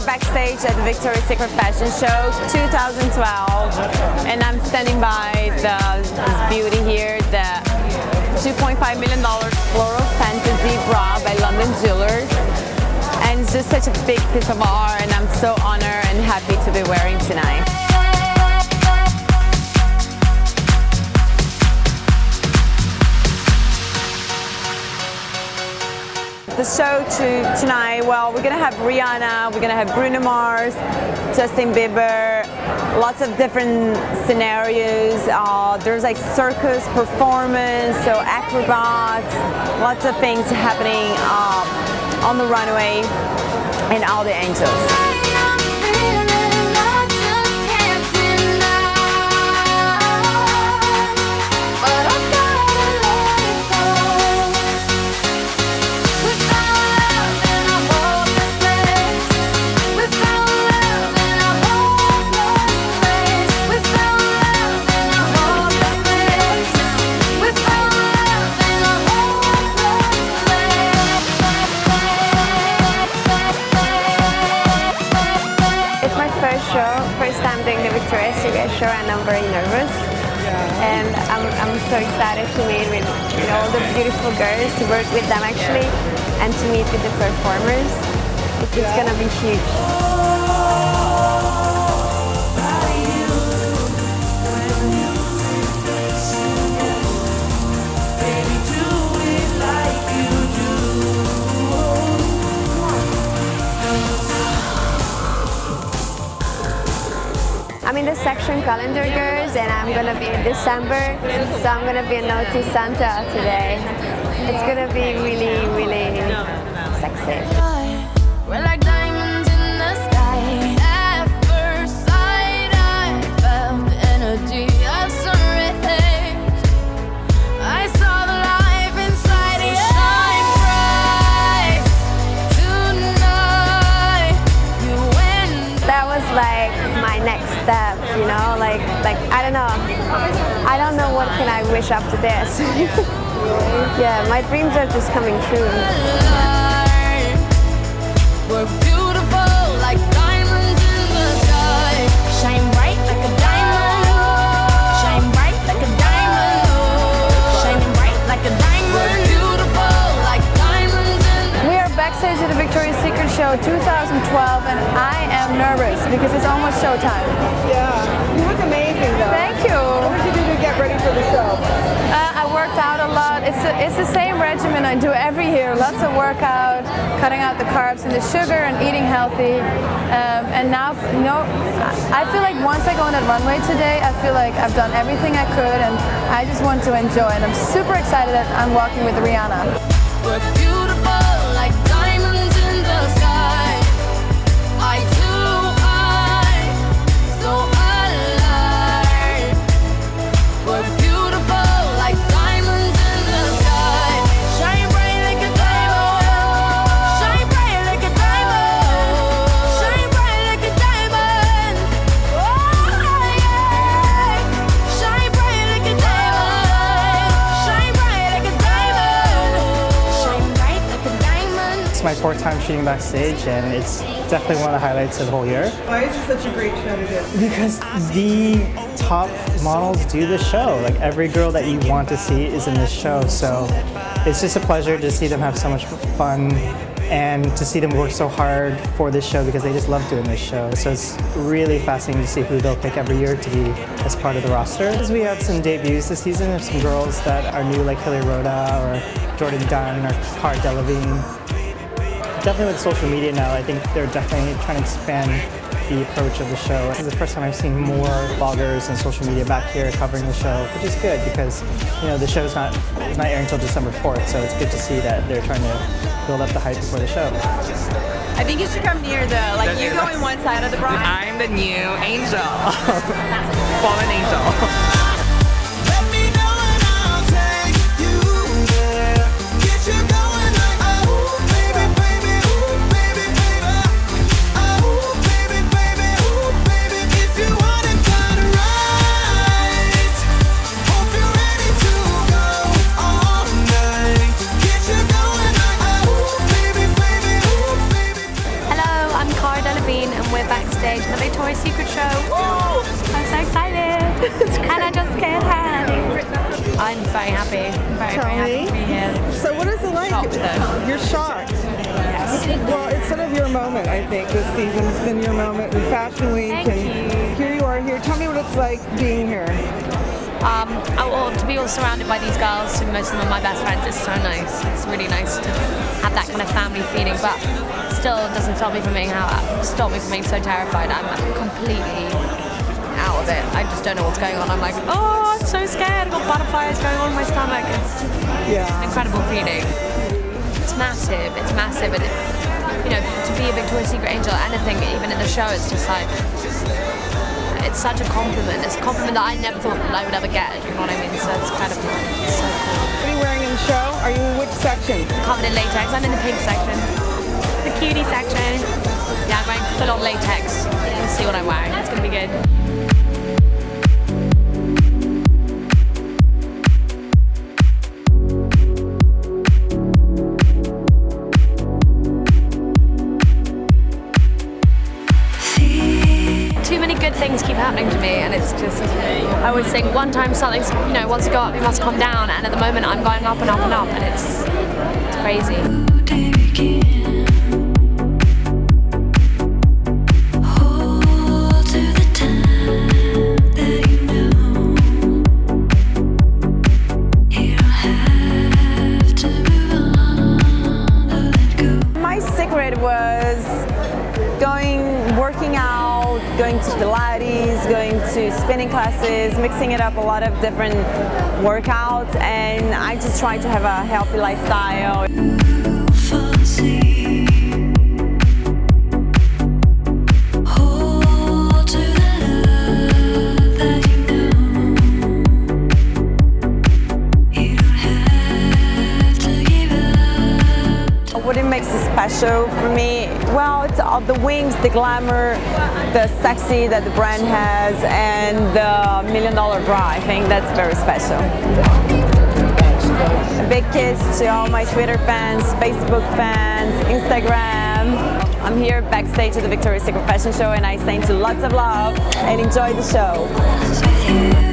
we're backstage at the Victoria's Secret Fashion Show 2012, and I'm standing by the, this beauty here, the $2.5 million floral fantasy bra by London Jewelers. And it's just such a big piece of art, and I'm so honored and happy to be wearing tonight. The show to tonight, well, we're gonna have Rihanna, we're gonna have Bruno Mars, Justin Bieber, lots of different scenarios. Uh, there's like circus performance, so acrobats, lots of things happening um, on the runway, and all the angels. Show, first time doing the Victoria's Secret show and I'm very nervous. And I'm, I'm so excited to meet with you know, all the beautiful girls, to work with them actually, and to meet with the performers. It's yeah. gonna be huge. I'm in the section Calendar Girls and I'm gonna be in December, so I'm gonna be a Naughty Santa today. It's gonna be really, really sexy. Step, you know, like like I don't know. I don't know what can I wish after this. yeah, my dreams are just coming true. I am nervous because it's almost showtime. Yeah, you look amazing though. Thank you. What did you do to get ready for the show? Uh, I worked out a lot. It's, a, it's the same regimen I do every year. Lots of workout, cutting out the carbs and the sugar and eating healthy. Um, and now, you know, I feel like once I go on that runway today, I feel like I've done everything I could and I just want to enjoy. And I'm super excited that I'm walking with Rihanna. My fourth time shooting backstage and it's definitely one of the highlights of the whole year. Why is it such a great show to do? Because the top models do the show. Like every girl that you want to see is in this show. So it's just a pleasure to see them have so much fun and to see them work so hard for this show because they just love doing this show. So it's really fascinating to see who they'll pick every year to be as part of the roster. As we have some debuts this season, of some girls that are new like Hilary Rhoda or Jourdan Dunn or Cara Delevingne definitely with social media now, I think they're definitely trying to expand the approach of the show. This is the first time I've seen more bloggers and social media back here covering the show, which is good because you know the show's not it's not airing until December 4th, so it's good to see that they're trying to build up the hype before the show. I think you should come near the like you go in one side of the bride. I'm the new angel, fallen angel. And I just can't hide. I'm very happy. Very, Tell very happy me. to be here. So what is it like? Shocked, though. You're shocked. Yes. Well, it's sort of your moment, I think, this season. It's been your moment in Fashion Week. Thank and you. here you are here. Tell me what it's like being here. Um, oh, to be all surrounded by these girls, who most of them are my best friends, it's so nice. It's really nice to have that kind of family feeling, but still it doesn't stop me from being how stop me from being so terrified. I'm completely I just don't know what's going on. I'm like, oh, I'm so scared. I've got butterflies going on in my stomach. It's an incredible feeling. It's massive. It's massive, and it, you know, to be a Victoria's Secret angel, anything, even in the show, it's just like it's such a compliment. It's a compliment that I never thought that I would ever get. You know what I mean? So it's kind of it's so cool. What are you wearing in the show? Are you in which section? Covered in latex. I'm in the pink section, the cutie section. Yeah, I'm wearing full on latex. You'll see what I'm wearing. It's gonna be good. I always think one time something's you know once to go up it must come down and at the moment I'm going up and up and up and it's it's crazy to spinning classes, mixing it up a lot of different workouts, and I just try to have a healthy lifestyle. Special for me, well, it's all the wings, the glamour, the sexy that the brand has, and the million dollar bra. I think that's very special. A big kiss to all my Twitter fans, Facebook fans, Instagram. I'm here backstage at the Victoria's Secret Fashion Show and I send you lots of love and enjoy the show.